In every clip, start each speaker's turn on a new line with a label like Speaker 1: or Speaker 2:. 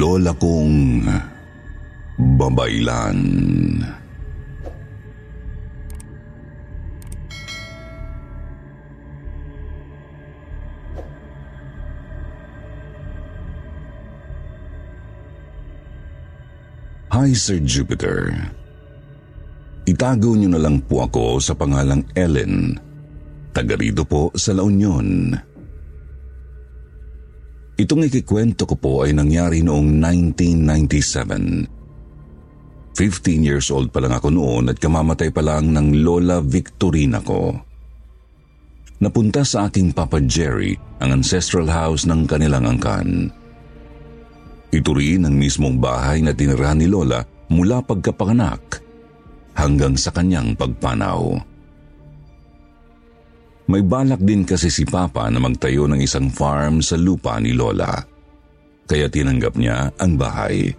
Speaker 1: Lola kong babaylan. Hi, Sir Jupiter. Itago niyo na lang po ako sa pangalang Ellen. Taga rito po sa La Union. Itong ikikwento ko po ay nangyari noong 1997. 15 years old pa lang ako noon at kamamatay pa lang ng Lola Victorina ko. Napunta sa aking Papa Jerry ang ancestral house ng kanilang angkan. Ito rin ang mismong bahay na tinirahan ni Lola mula pagkapanganak hanggang sa kanyang pagpanaw. May balak din kasi si Papa na magtayo ng isang farm sa lupa ni Lola. Kaya tinanggap niya ang bahay.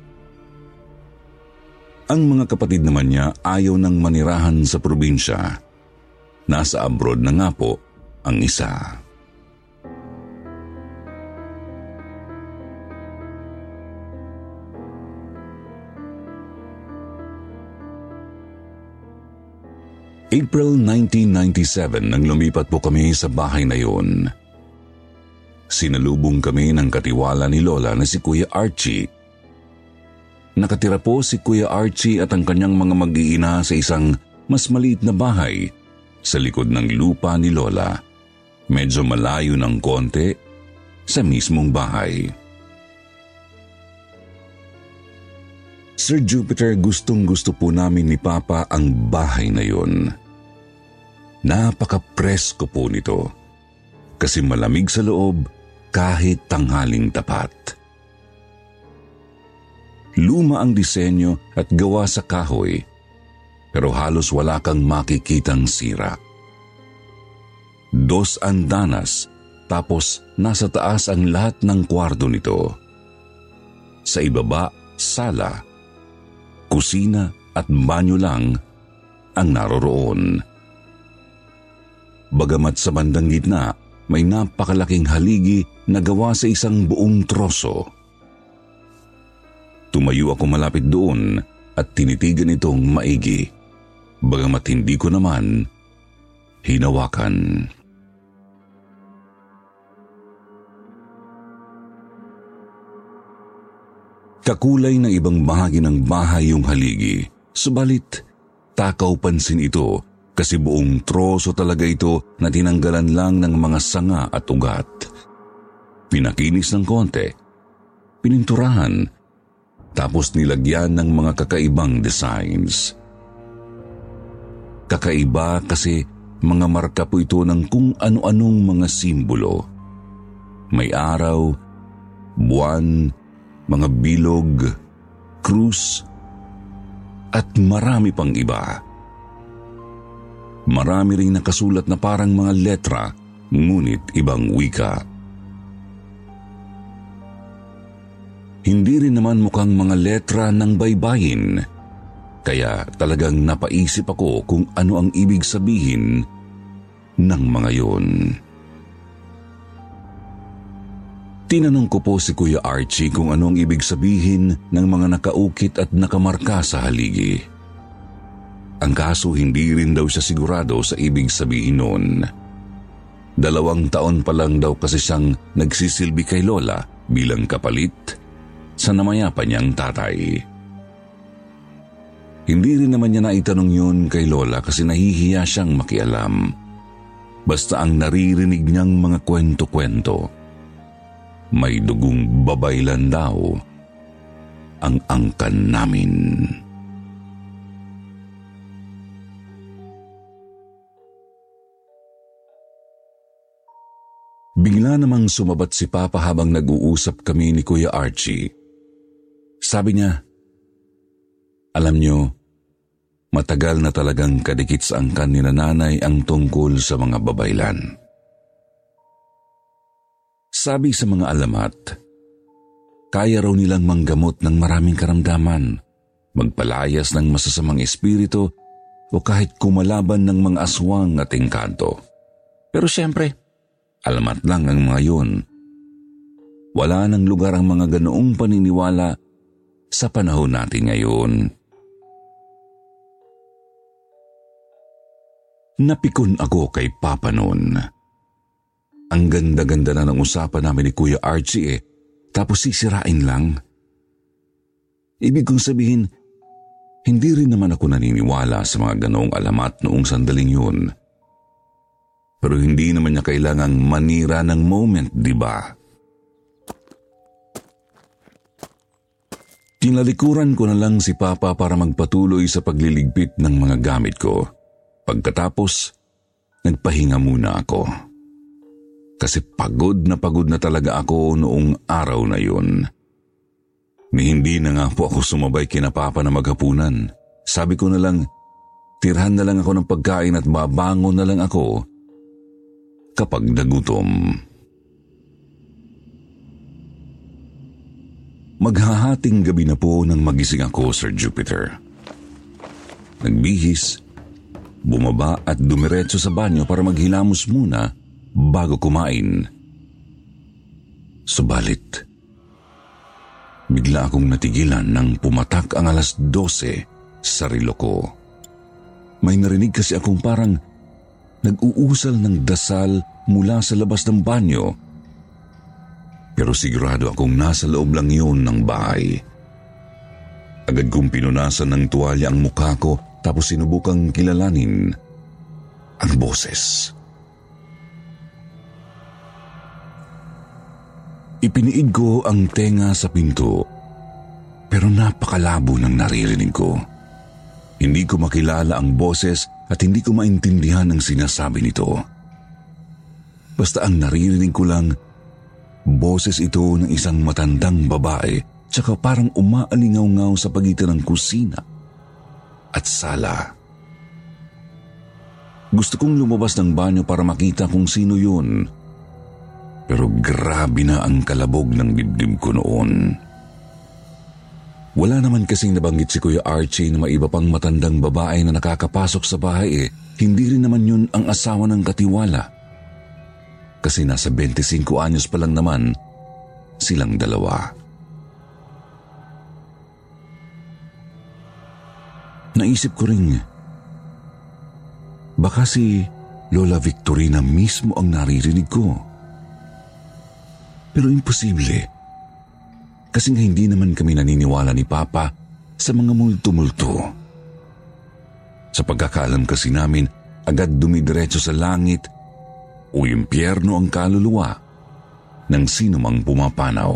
Speaker 1: Ang mga kapatid naman niya ayaw nang manirahan sa probinsya. Nasa abroad na nga po ang isa. April 1997 nang lumipat po kami sa bahay na yun. Sinalubong kami ng katiwala ni Lola na si Kuya Archie. Nakatira po si Kuya Archie at ang kanyang mga mag-iina sa isang mas maliit na bahay sa likod ng lupa ni Lola. Medyo malayo ng konti sa mismong bahay. Sir Jupiter, gustong gusto po namin ni Papa ang bahay na yun. Napaka-presko po nito. Kasi malamig sa loob kahit tanghaling tapat. Luma ang disenyo at gawa sa kahoy, pero halos wala kang makikitang sira. Dos andanas, tapos nasa taas ang lahat ng kwarto nito. Sa ibaba, sala, kusina at banyo lang ang naroroon. Bagamat sa bandang gitna, may napakalaking haligi na gawa sa isang buong troso. Tumayo ako malapit doon at tinitigan itong maigi. Bagamat hindi ko naman hinawakan. Kakulay ng ibang bahagi ng bahay yung haligi, subalit takaw pansin ito kasi buong troso talaga ito na tinanggalan lang ng mga sanga at ugat. Pinakinis ng konti, pininturahan, tapos nilagyan ng mga kakaibang designs. Kakaiba kasi mga marka po ito ng kung ano-anong mga simbolo. May araw, buwan, mga bilog, krus, at marami pang iba. Marami ring nakasulat na parang mga letra, ngunit ibang wika. Hindi rin naman mukhang mga letra ng baybayin, kaya talagang napaisip ako kung ano ang ibig sabihin ng mga yon. Tinanong ko po si Kuya Archie kung ano ang ibig sabihin ng mga nakaukit at nakamarka sa haligi. Ang kaso hindi rin daw siya sigurado sa ibig sabihin noon. Dalawang taon pa lang daw kasi siyang nagsisilbi kay Lola bilang kapalit sa namayapa niyang tatay. Hindi rin naman niya naitanong yun kay Lola kasi nahihiya siyang makialam. Basta ang naririnig niyang mga kwento-kwento. May dugong babaylan daw ang angkan namin. Bigla namang sumabat si Papa habang nag-uusap kami ni Kuya Archie. Sabi niya, Alam niyo, matagal na talagang kadikit sa angkan ni nanay ang tungkol sa mga babaylan. Sabi sa mga alamat, kaya raw nilang manggamot ng maraming karamdaman, magpalayas ng masasamang espiritu o kahit kumalaban ng mga aswang at engkanto. Pero siyempre, alamat lang ang mga yun. Wala nang lugar ang mga ganoong paniniwala sa panahon natin ngayon. Napikon ako kay Papa noon. Ang ganda-ganda na ng usapan namin ni Kuya Archie eh, tapos sisirain lang. Ibig kong sabihin, hindi rin naman ako naniniwala sa mga ganoong alamat noong sandaling yun. Pero hindi naman niya kailangang manira ng moment, di ba? Tinalikuran ko na lang si Papa para magpatuloy sa pagliligpit ng mga gamit ko. Pagkatapos, nagpahinga muna ako. Kasi pagod na pagod na talaga ako noong araw na yun. Ni hindi na nga po ako sumabay kina Papa na maghapunan. Sabi ko na lang, tirhan na lang ako ng pagkain at babangon na lang ako kapag nagutom. Maghahating gabi na po nang magising ako, Sir Jupiter. Nagbihis, bumaba at dumiretso sa banyo para maghilamos muna bago kumain. Subalit, bigla akong natigilan nang pumatak ang alas 12 sa rilo ko. May narinig kasi akong parang nag-uusal ng dasal mula sa labas ng banyo pero sigurado akong nasa loob lang yun ng bahay. Agad kong pinunasan ng tuwalya ang mukha ko tapos sinubukang kilalanin ang boses. Ipiniid ko ang tenga sa pinto pero napakalabo ng naririnig ko. Hindi ko makilala ang boses at hindi ko maintindihan ang sinasabi nito. Basta ang naririnig ko lang Boses ito ng isang matandang babae tsaka parang umaalingaw-ngaw sa pagitan ng kusina at sala. Gusto kong lumabas ng banyo para makita kung sino yun. Pero grabe na ang kalabog ng dibdib ko noon. Wala naman kasing nabanggit si Kuya Archie na maiba pang matandang babae na nakakapasok sa bahay eh. Hindi rin naman yun ang asawa ng katiwala kasi nasa 25 anyos pa lang naman silang dalawa. Naisip ko rin, baka si Lola Victorina mismo ang naririnig ko. Pero imposible. Kasi nga hindi naman kami naniniwala ni Papa sa mga multo-multo. Sa pagkakaalam kasi namin, agad dumidiretso sa langit o impyerno ang kaluluwa ng sino mang pumapanaw.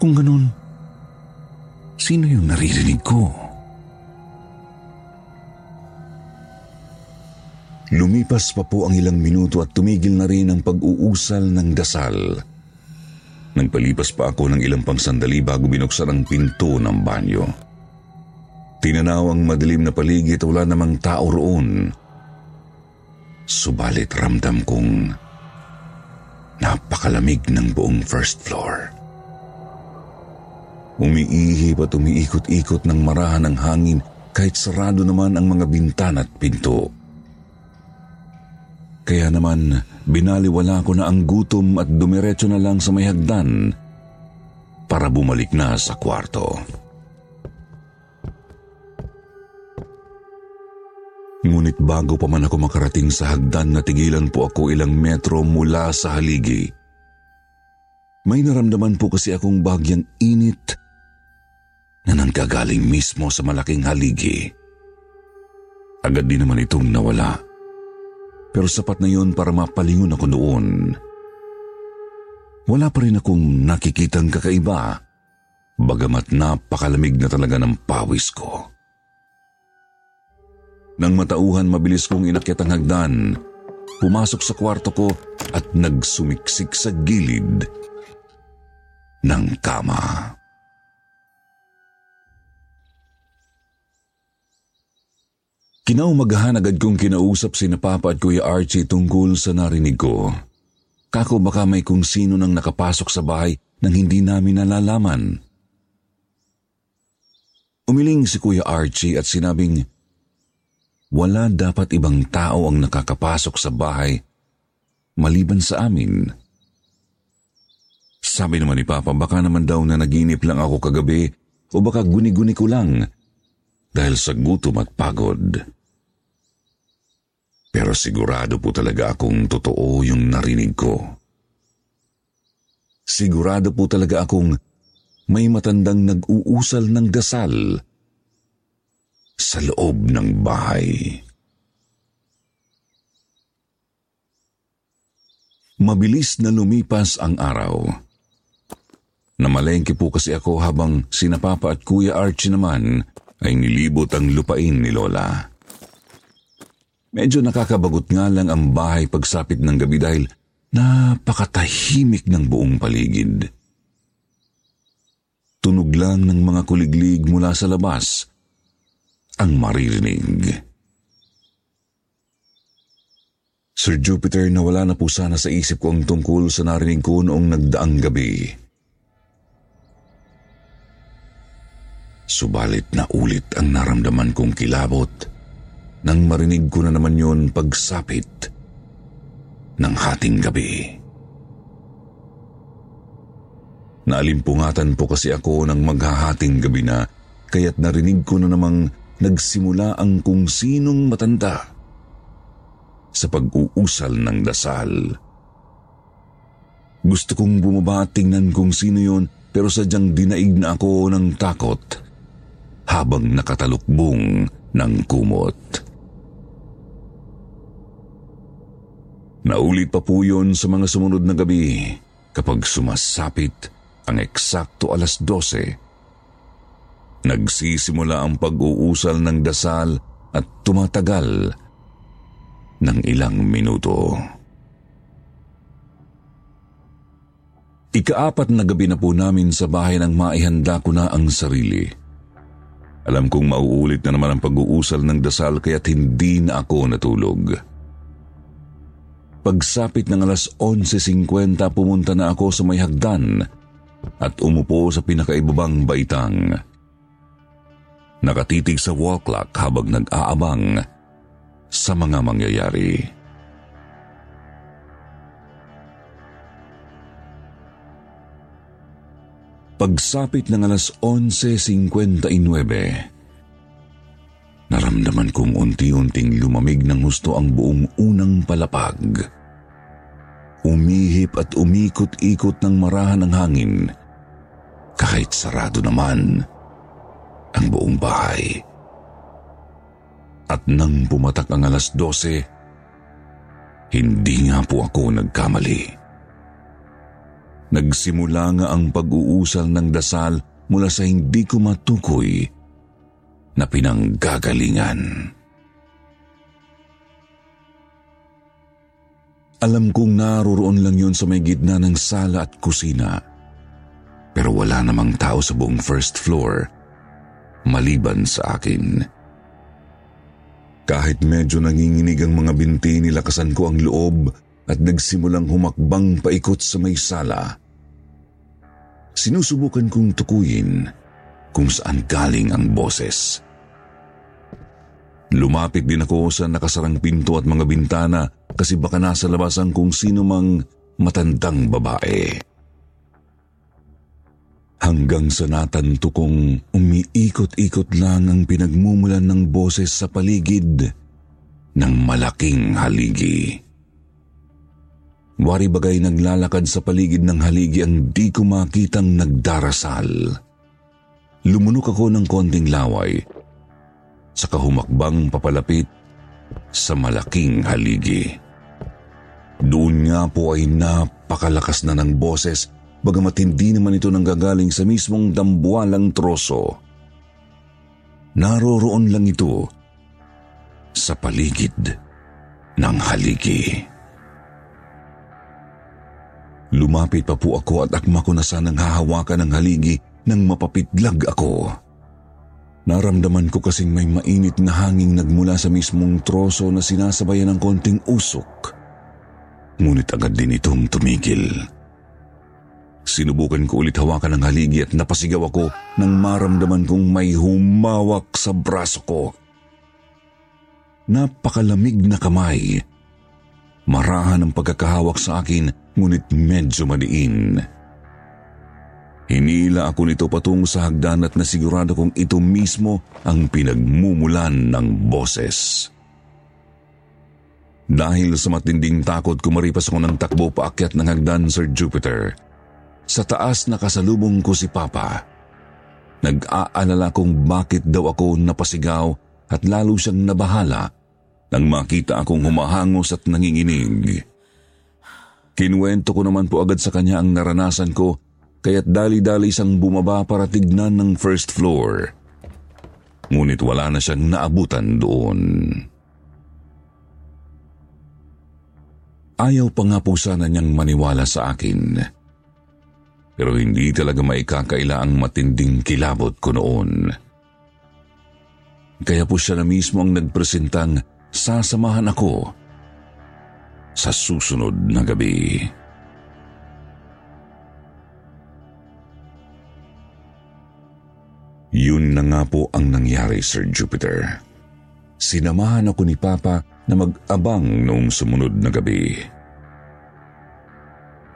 Speaker 1: Kung ganun, sino yung naririnig ko? Lumipas pa po ang ilang minuto at tumigil na rin ang pag-uusal ng dasal. Nagpalipas pa ako ng ilang pang sandali bago binuksan ang pinto ng banyo. Tinanaw ang madilim na paligid wala namang tao roon. Subalit ramdam kong napakalamig ng buong first floor. Umiihip at umiikot-ikot ng marahan ng hangin kahit sarado naman ang mga bintana at pinto. Kaya naman, binaliwala ko na ang gutom at dumiretso na lang sa may hagdan para bumalik na sa kwarto. Ngunit bago pa man ako makarating sa hagdan natigilan po ako ilang metro mula sa haligi. May naramdaman po kasi akong bagyang init na nanggagaling mismo sa malaking haligi. Agad din naman itong nawala. Pero sapat na yun para mapalingon ako noon. Wala pa rin akong nakikitang kakaiba bagamat napakalamig na talaga ng pawis ko. Nang matauhan, mabilis kong inakyat ang hagdan, pumasok sa kwarto ko at nagsumiksik sa gilid ng kama. Kinaumagahan agad kong kinausap si na Papa at Kuya Archie tungkol sa narinig ko. Kako baka may kung sino nang nakapasok sa bahay nang hindi namin nalalaman. Umiling si Kuya Archie at sinabing, wala dapat ibang tao ang nakakapasok sa bahay maliban sa amin. Sabi naman ni Papa, baka naman daw na naginip lang ako kagabi o baka guni-guni ko lang dahil sa gutom at pagod. Pero sigurado po talaga akong totoo yung narinig ko. Sigurado po talaga akong may matandang nag-uusal ng dasal sa loob ng bahay. Mabilis na lumipas ang araw. Namalengke po kasi ako habang sina Papa at Kuya Archie naman ay nilibot ang lupain ni Lola. Medyo nakakabagot nga lang ang bahay pagsapit ng gabi dahil napakatahimik ng buong paligid. Tunog lang ng mga kuliglig mula sa labas ang maririnig. Sir Jupiter, nawala na po sana sa isip ko ang tungkol sa narinig ko noong nagdaang gabi. Subalit na ulit ang naramdaman kong kilabot nang marinig ko na naman yon pagsapit ng hating gabi. Naalimpungatan po kasi ako ng maghahating gabi na kaya't narinig ko na namang nagsimula ang kung sinong matanda sa pag-uusal ng dasal. Gusto kong bumaba at tingnan kung sino yon pero sadyang dinaig na ako ng takot habang nakatalukbong ng kumot. Naulit pa po yun sa mga sumunod na gabi kapag sumasapit ang eksakto alas 12 Nagsisimula ang pag-uusal ng dasal at tumatagal ng ilang minuto. Ikaapat na gabi na po namin sa bahay nang maihanda ko na ang sarili. Alam kong mauulit na naman ang pag-uusal ng dasal kaya't hindi na ako natulog. Pagsapit ng alas 11.50 pumunta na ako sa may hagdan at umupo sa pinakaibabang baitang. Nakatitig sa wall clock habang nag-aabang sa mga mangyayari. Pagsapit ng alas 11.59, naramdaman kong unti-unting lumamig ng gusto ang buong unang palapag. Umihip at umikot-ikot ng marahan ng hangin kahit sarado naman ang buong bahay. At nang pumatak ang alas 12, hindi nga po ako nagkamali. Nagsimula nga ang pag-uusal ng dasal mula sa hindi ko matukoy na pinanggagalingan. Alam kong naroroon lang yon sa may gitna ng sala at kusina. Pero wala namang tao sa buong first floor maliban sa akin. Kahit medyo nanginginig ang mga binti, nilakasan ko ang loob at nagsimulang humakbang paikot sa may sala. Sinusubukan kong tukuyin kung saan galing ang boses. Lumapit din ako sa nakasarang pinto at mga bintana kasi baka nasa labas ang kung sino mang matandang babae hanggang sa natanto kong umiikot-ikot lang ang pinagmumulan ng boses sa paligid ng malaking haligi. Wari bagay naglalakad sa paligid ng haligi ang di ko makitang nagdarasal. Lumunok ako ng konting laway, sa kahumakbang papalapit sa malaking haligi. Doon nga po ay napakalakas na ng boses bagamat hindi naman ito nanggagaling sa mismong dambualang troso. Naroroon lang ito sa paligid ng haligi. Lumapit pa po ako at akma ko na sanang hahawakan ng haligi nang mapapitlag ako. Naramdaman ko kasing may mainit na hanging nagmula sa mismong troso na sinasabayan ng konting usok. Ngunit agad din itong tumigil. Sinubukan ko ulit hawakan ng haligi at napasigaw ako nang maramdaman kong may humawak sa braso ko. Napakalamig na kamay. Marahan ang pagkakahawak sa akin ngunit medyo madiin. Hinila ako nito patungo sa hagdan at nasigurado kong ito mismo ang pinagmumulan ng boses. Dahil sa matinding takot, kumaripas ako ng takbo paakyat ng hagdan, Sir Jupiter. Sa taas nakasalubong ko si Papa. Nag-aalala kung bakit daw ako napasigaw at lalo siyang nabahala nang makita akong humahangos at nanginginig. Kinuwento ko naman po agad sa kanya ang naranasan ko kaya't dali-dali siyang bumaba para tignan ng first floor. Ngunit wala na siyang naabutan doon. Ayaw pa nga po sana niyang maniwala sa akin. Pero hindi talaga maikakaila ang matinding kilabot ko noon. Kaya po siya na mismo ang nagpresentang sasamahan ako sa susunod na gabi. Yun na nga po ang nangyari, Sir Jupiter. Sinamahan ako ni Papa na mag-abang noong sumunod na gabi.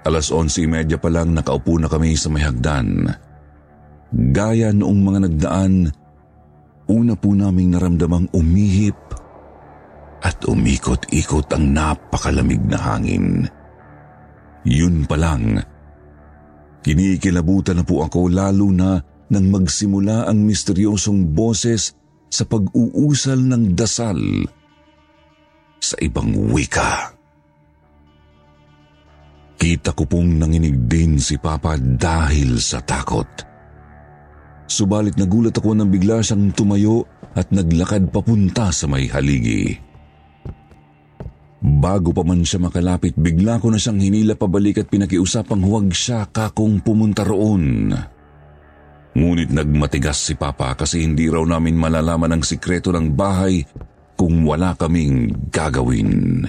Speaker 1: Alas 11.30 pa lang nakaupo na kami sa may hagdan. Gaya noong mga nagdaan, una po naming naramdamang umihip at umikot-ikot ang napakalamig na hangin. Yun pa lang, kinikilabutan na po ako lalo na nang magsimula ang misteryosong boses sa pag-uusal ng dasal sa ibang wika. Kita ko pong nanginig din si Papa dahil sa takot. Subalit nagulat ako nang bigla siyang tumayo at naglakad papunta sa may haligi. Bago pa man siya makalapit, bigla ko na siyang hinila pabalik at pinakiusapang huwag siya kakong pumunta roon. Ngunit nagmatigas si Papa kasi hindi raw namin malalaman ang sikreto ng bahay kung wala kaming gagawin.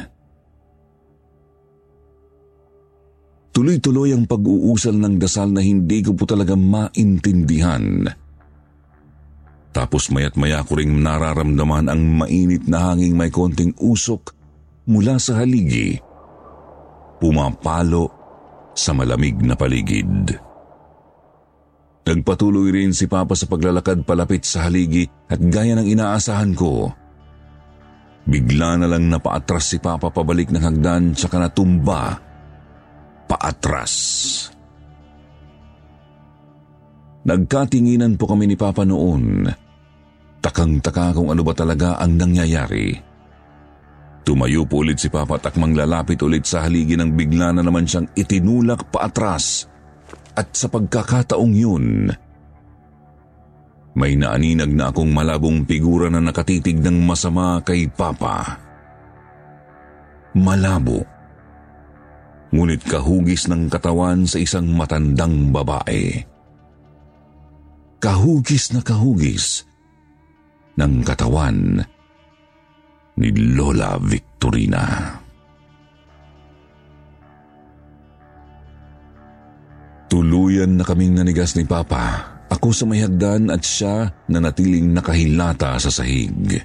Speaker 1: Tuloy-tuloy ang pag-uusal ng dasal na hindi ko po talaga maintindihan. Tapos mayat maya ko ring nararamdaman ang mainit na hanging may konting usok mula sa haligi. Pumapalo sa malamig na paligid. Nagpatuloy rin si Papa sa paglalakad palapit sa haligi at gaya ng inaasahan ko, Bigla na lang napaatras si Papa pabalik ng hagdan tsaka natumba paatras. Nagkatinginan po kami ni Papa noon. Takang-taka kung ano ba talaga ang nangyayari. Tumayo po ulit si Papa at akmang lalapit ulit sa haligi nang bigla na naman siyang itinulak paatras. At sa pagkakataong yun, may naaninag na akong malabong figura na nakatitig ng masama kay Papa. Malabo. Ngunit kahugis ng katawan sa isang matandang babae. Kahugis na kahugis ng katawan ni Lola Victorina. Tuluyan na kaming nanigas ni Papa ako sa may hagdan at siya na natiling nakahilata sa sahig.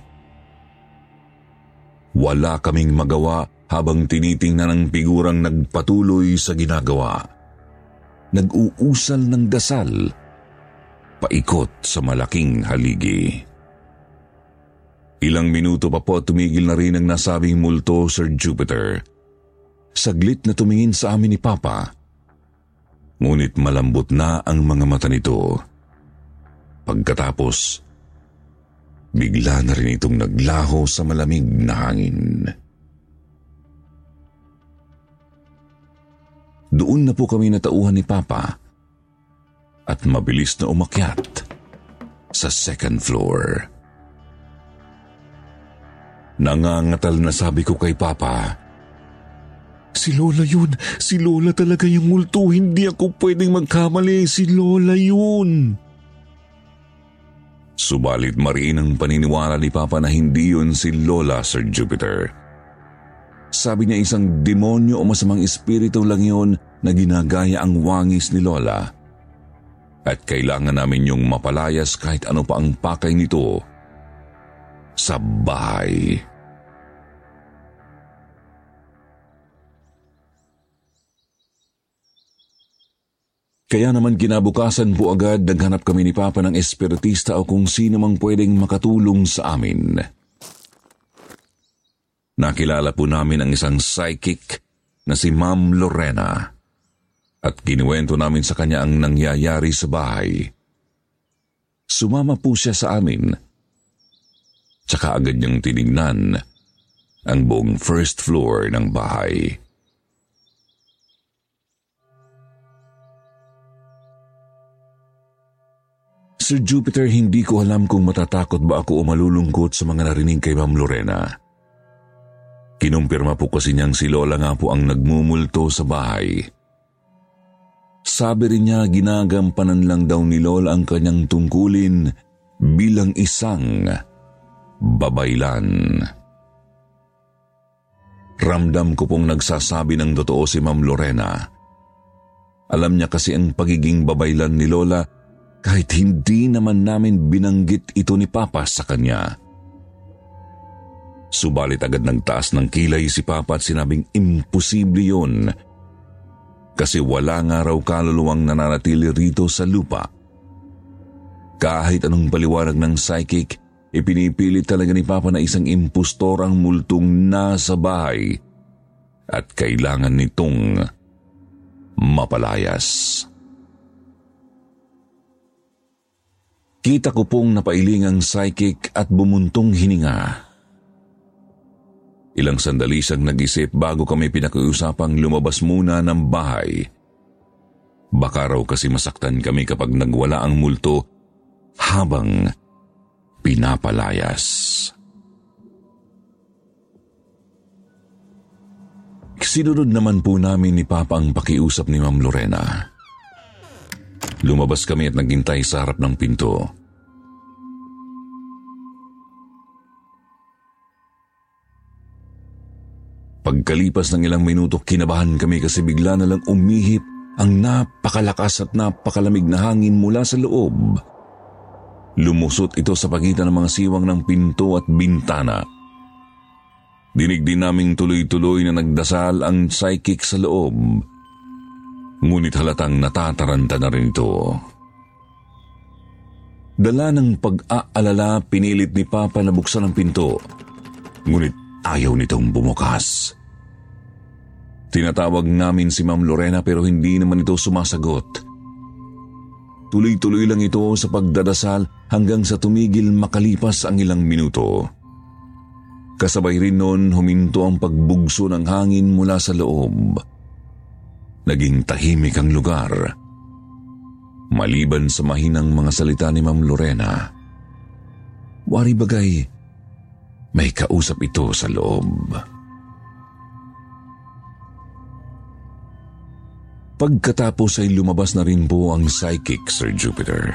Speaker 1: Wala kaming magawa habang tinitingnan ang figurang nagpatuloy sa ginagawa. Nag-uusal ng dasal, paikot sa malaking haligi. Ilang minuto pa po tumigil na rin ang nasabing multo, Sir Jupiter. Saglit na tumingin sa amin ni Papa. Ngunit malambot na ang mga mata nito. Pagkatapos, bigla na rin itong naglaho sa malamig na hangin. Doon na po kami natauhan ni Papa at mabilis na umakyat sa second floor. Nangangatal na sabi ko kay Papa, Si Lola yun, si Lola talaga yung multo, hindi ako pwedeng magkamali, si Lola yun. Subalit mariin ang paniniwala ni Papa na hindi yun si Lola, Sir Jupiter. Sabi niya isang demonyo o masamang espiritu lang yun na ginagaya ang wangis ni Lola. At kailangan namin yung mapalayas kahit ano pa ang pakay nito sa bahay. Kaya naman kinabukasan po agad naghanap kami ni Papa ng espiritista o kung sino mang pwedeng makatulong sa amin. Nakilala po namin ang isang psychic na si Ma'am Lorena at kinuwento namin sa kanya ang nangyayari sa bahay. Sumama po siya sa amin. Tsaka agad niyang tinignan ang buong first floor ng bahay. Sir Jupiter, hindi ko alam kung matatakot ba ako o malulungkot sa mga narinig kay Ma'am Lorena. Kinumpirma po kasi niyang si Lola nga po ang nagmumulto sa bahay. Sabi rin niya ginagampanan lang daw ni Lola ang kanyang tungkulin bilang isang babaylan. Ramdam ko pong nagsasabi ng totoo si Ma'am Lorena. Alam niya kasi ang pagiging babaylan ni Lola kahit hindi naman namin binanggit ito ni Papa sa kanya. Subalit agad nagtaas ng kilay si Papa at sinabing imposible yun kasi wala nga raw kaluluwang nananatili rito sa lupa. Kahit anong paliwanag ng psychic, ipinipilit talaga ni Papa na isang impostor ang multong nasa bahay at kailangan nitong mapalayas. Kita ko pong napailing ang psychic at bumuntong hininga. Ilang sandali siyang nag-isip bago kami pinakiusapang lumabas muna ng bahay. Baka raw kasi masaktan kami kapag nagwala ang multo habang pinapalayas. Sinunod naman po namin ni Papa ang pakiusap ni Ma'am Lorena. Lumabas kami at naghintay sa harap ng pinto. Pagkalipas ng ilang minuto, kinabahan kami kasi bigla na lang umihip ang napakalakas at napakalamig na hangin mula sa loob. Lumusot ito sa pagitan ng mga siwang ng pinto at bintana. Dinig din naming tuloy-tuloy na nagdasal ang psychic sa loob. Ngunit halatang natataranta na rin ito. Dala ng pag-aalala, pinilit ni Papa na buksan ang pinto. Ngunit ayaw nitong bumukas. Tinatawag namin si Ma'am Lorena pero hindi naman ito sumasagot. Tuloy-tuloy lang ito sa pagdadasal hanggang sa tumigil makalipas ang ilang minuto. Kasabay rin noon huminto ang pagbugso ng hangin mula sa loob. Naging tahimik ang lugar. Maliban sa mahinang mga salita ni Ma'am Lorena, wari bagay, may kausap ito sa loob. Pagkatapos ay lumabas na rin po ang psychic, Sir Jupiter.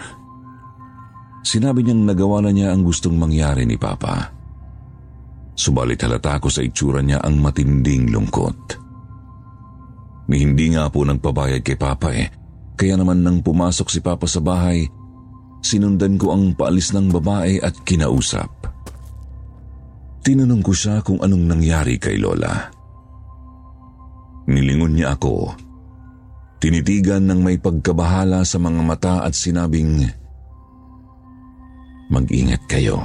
Speaker 1: Sinabi niyang nagawa na niya ang gustong mangyari ni Papa. Subalit halata ko sa itsura niya ang matinding lungkot. Ni hindi nga po nagpabayad kay Papa eh, kaya naman nang pumasok si Papa sa bahay, sinundan ko ang paalis ng babae at kinausap. Tinanong ko siya kung anong nangyari kay Lola. Nilingon niya ako Tinitigan ng may pagkabahala sa mga mata at sinabing, Mag-ingat kayo.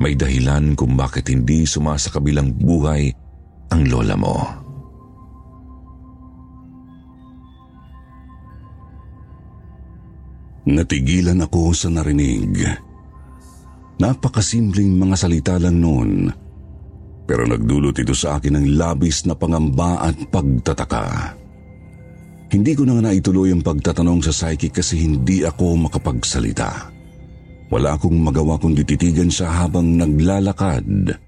Speaker 1: May dahilan kung bakit hindi sumasakabilang buhay ang lola mo. Natigilan ako sa narinig. Napakasimpleng mga salita lang noon, pero nagdulot ito sa akin ng labis na pangamba at pagtataka. Hindi ko na nga naituloy ang pagtatanong sa psychic kasi hindi ako makapagsalita. Wala akong magawa kundi titigan siya habang naglalakad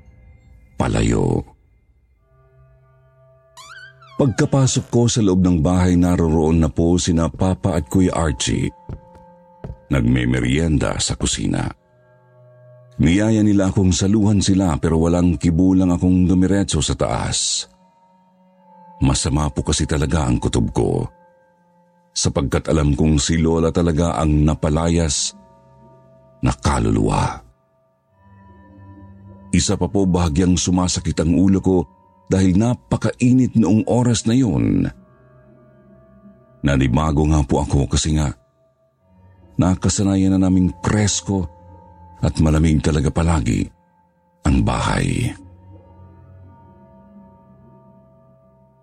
Speaker 1: palayo. Pagkapasok ko sa loob ng bahay naroroon na po sina Papa at Kuya Archie. Nagme-merienda sa kusina. Niyaya nila akong saluhan sila pero walang kibulang akong dumiretso sa taas. Masama po kasi talaga ang kutob ko. Sapagkat alam kong si Lola talaga ang napalayas na kaluluwa. Isa pa po bahagyang sumasakit ang ulo ko dahil napakainit noong oras na yun. Nanibago nga po ako kasi nga nakasanayan na naming presko at malamig talaga palagi ang bahay.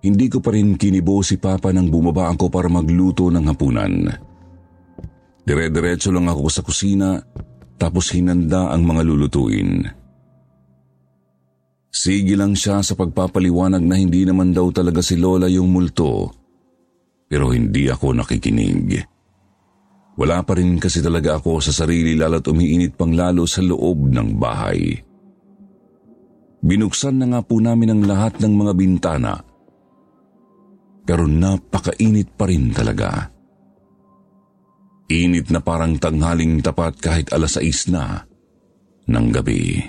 Speaker 1: Hindi ko pa rin kinibo si Papa nang bumaba ako para magluto ng hapunan. Dire-diretso lang ako sa kusina tapos hinanda ang mga lulutuin. Sige lang siya sa pagpapaliwanag na hindi naman daw talaga si Lola yung multo pero hindi ako nakikinig. Wala pa rin kasi talaga ako sa sarili lalo't umiinit pang lalo sa loob ng bahay. Binuksan na nga po namin ang lahat ng mga bintana. Pero napakainit pa rin talaga. Init na parang tanghaling tapat kahit alas 6 na ng gabi.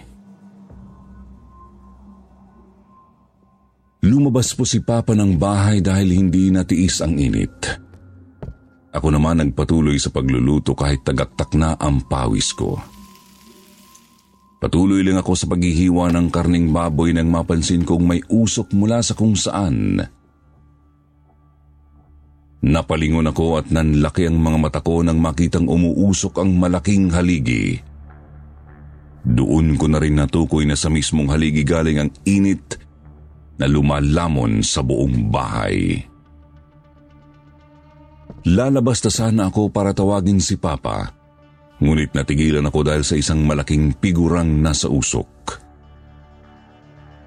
Speaker 1: Lumabas po si Papa ng bahay dahil hindi natiis ang init. Ako naman nagpatuloy sa pagluluto kahit tagaktak na ang pawis ko. Patuloy lang ako sa paghihiwa ng karning baboy nang mapansin kong may usok mula sa kung saan. Napalingon ako at nanlaki ang mga mata ko nang makitang umuusok ang malaking haligi. Doon ko na rin natukoy na sa mismong haligi galing ang init na lumalamon sa buong bahay. Lalabas na sana ako para tawagin si Papa. Ngunit natigilan ako dahil sa isang malaking pigurang nasa usok.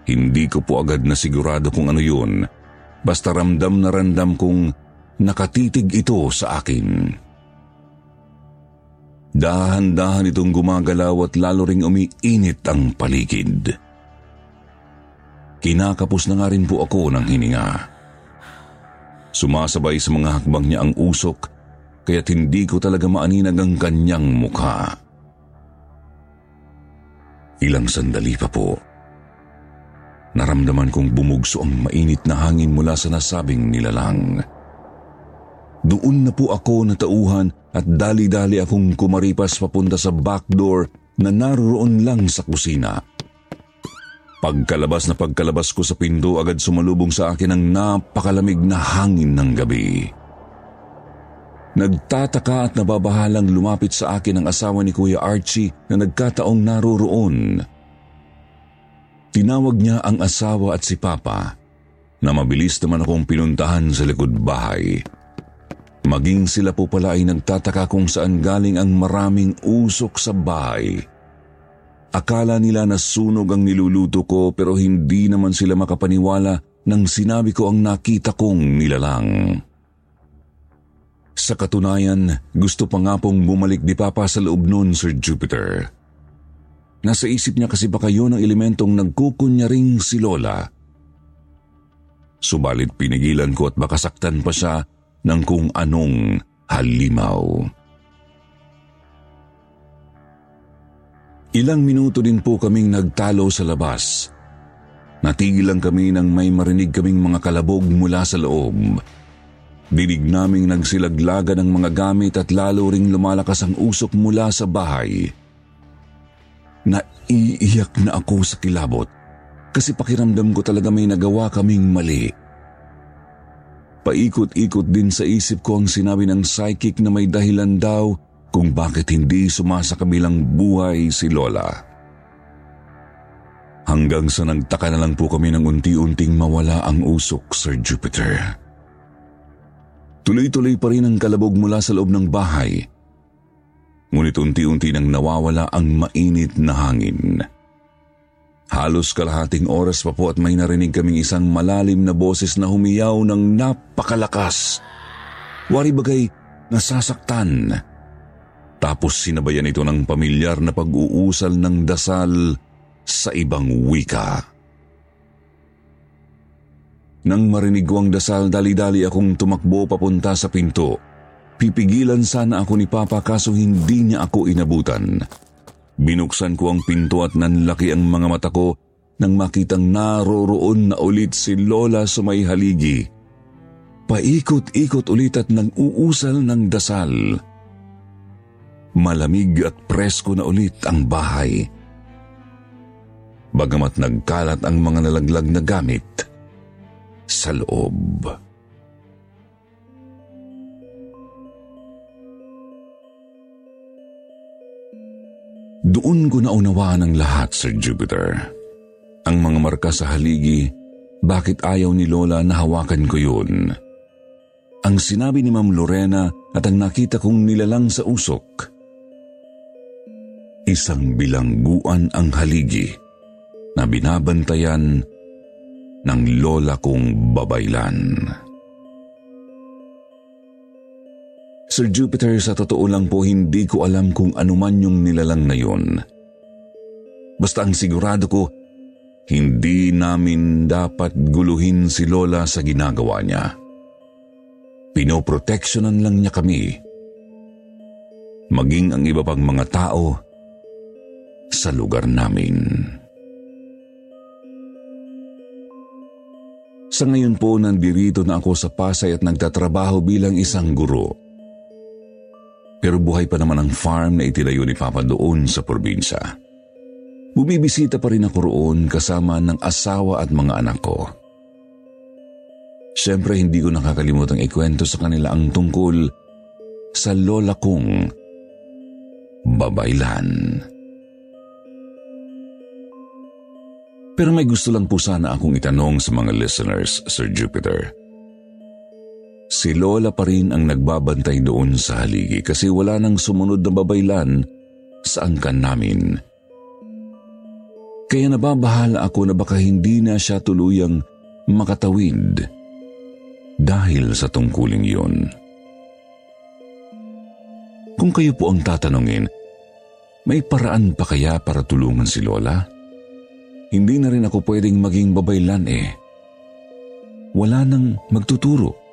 Speaker 1: Hindi ko po agad na sigurado kung ano yun. Basta ramdam na randam kong nakatitig ito sa akin. Dahan-dahan itong gumagalaw at lalo ring umiinit ang paligid. Kinakapos na nga rin po ako ng hininga. Sumasabay sa mga hakbang niya ang usok, kaya't hindi ko talaga maaninag ang kanyang mukha. Ilang sandali pa po. Naramdaman kong bumugso ang mainit na hangin mula sa nasabing nilalang. Doon na po ako natauhan at dali-dali akong kumaripas papunta sa back door na naroon lang sa kusina. Pagkalabas na pagkalabas ko sa pinto, agad sumalubong sa akin ang napakalamig na hangin ng gabi. Nagtataka at nababahalang lumapit sa akin ang asawa ni Kuya Archie na nagkataong naroroon. Tinawag niya ang asawa at si Papa na mabilis naman akong pinuntahan sa likod bahay. Maging sila po pala ay nagtataka kung saan galing ang maraming usok sa bahay. Akala nila na sunog ang niluluto ko pero hindi naman sila makapaniwala nang sinabi ko ang nakita kong nilalang. Sa katunayan, gusto pa nga pong bumalik di Papa sa loob noon, Sir Jupiter. Nasa isip niya kasi baka yun ang elementong nagkukunyaring si Lola. Subalit pinigilan ko at baka saktan pa siya ng kung anong halimaw. Ilang minuto din po kaming nagtalo sa labas. Natigil lang kami nang may marinig kaming mga kalabog mula sa loob. Dinig naming nagsilaglaga ng mga gamit at lalo ring lumalakas ang usok mula sa bahay. Naiiyak na ako sa kilabot kasi pakiramdam ko talaga may nagawa kaming mali. Paikot-ikot din sa isip ko ang sinabi ng psychic na may dahilan daw kung bakit hindi sumasakabilang buhay si Lola. Hanggang sa nagtaka na lang po kami ng unti-unting mawala ang usok, Sir Jupiter. Tuloy-tuloy pa rin ang kalabog mula sa loob ng bahay. Ngunit unti-unti nang nawawala ang mainit na hangin. Halos kalahating oras pa po at may narinig kaming isang malalim na boses na humiyaw ng napakalakas Wari bagay nasasaktan. Tapos sinabayan ito ng pamilyar na pag-uusal ng dasal sa ibang wika. Nang marinig ko ang dasal, dali-dali akong tumakbo papunta sa pinto. Pipigilan sana ako ni Papa kaso hindi niya ako inabutan. Binuksan ko ang pinto at nanlaki ang mga mata ko nang makitang naroroon na ulit si Lola sa may haligi. Paikot-ikot ulit at nang uusal ng dasal. Malamig at presko na ulit ang bahay. Bagamat nagkalat ang mga nalaglag na gamit sa loob. Doon ko naunawaan ang lahat, Sir Jupiter. Ang mga marka sa haligi, bakit ayaw ni Lola na hawakan ko yun? Ang sinabi ni Ma'am Lorena at ang nakita kong nilalang sa usok. Isang bilangguan ang haligi na binabantayan ng lola kong babaylan. Sir Jupiter, sa totoo lang po hindi ko alam kung anuman yung nilalang na yun. Basta ang sigurado ko, hindi namin dapat guluhin si Lola sa ginagawa niya. Pinoproteksyonan lang niya kami. Maging ang iba pang mga tao sa lugar namin. Sa ngayon po, nandirito na ako sa Pasay at nagtatrabaho bilang isang guro. Pero buhay pa naman ang farm na itinayo ni Papa doon sa probinsya. Bumibisita pa rin ako roon kasama ng asawa at mga anak ko. Siyempre hindi ko nakakalimutang ikwento sa kanila ang tungkol sa lola kong babaylan. Pero may gusto lang po sana akong itanong sa mga listeners, Sir Jupiter. Si Lola pa rin ang nagbabantay doon sa haligi kasi wala nang sumunod na babaylan sa angkan namin. Kaya nababahala ako na baka hindi na siya tuluyang makatawid dahil sa tungkuling yun. Kung kayo po ang tatanungin, may paraan pa kaya para tulungan si Lola? Hindi na rin ako pwedeng maging babaylan eh. Wala nang magtuturo.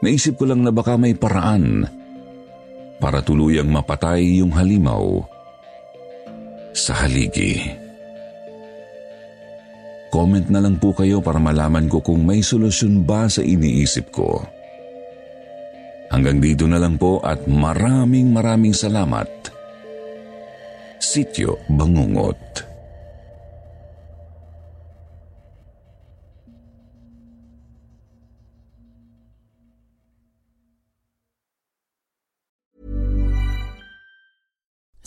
Speaker 1: Naisip ko lang na baka may paraan para tuluyang mapatay yung halimaw sa haligi. Comment na lang po kayo para malaman ko kung may solusyon ba sa iniisip ko. Hanggang dito na lang po at maraming maraming salamat. Sityo Bangungot.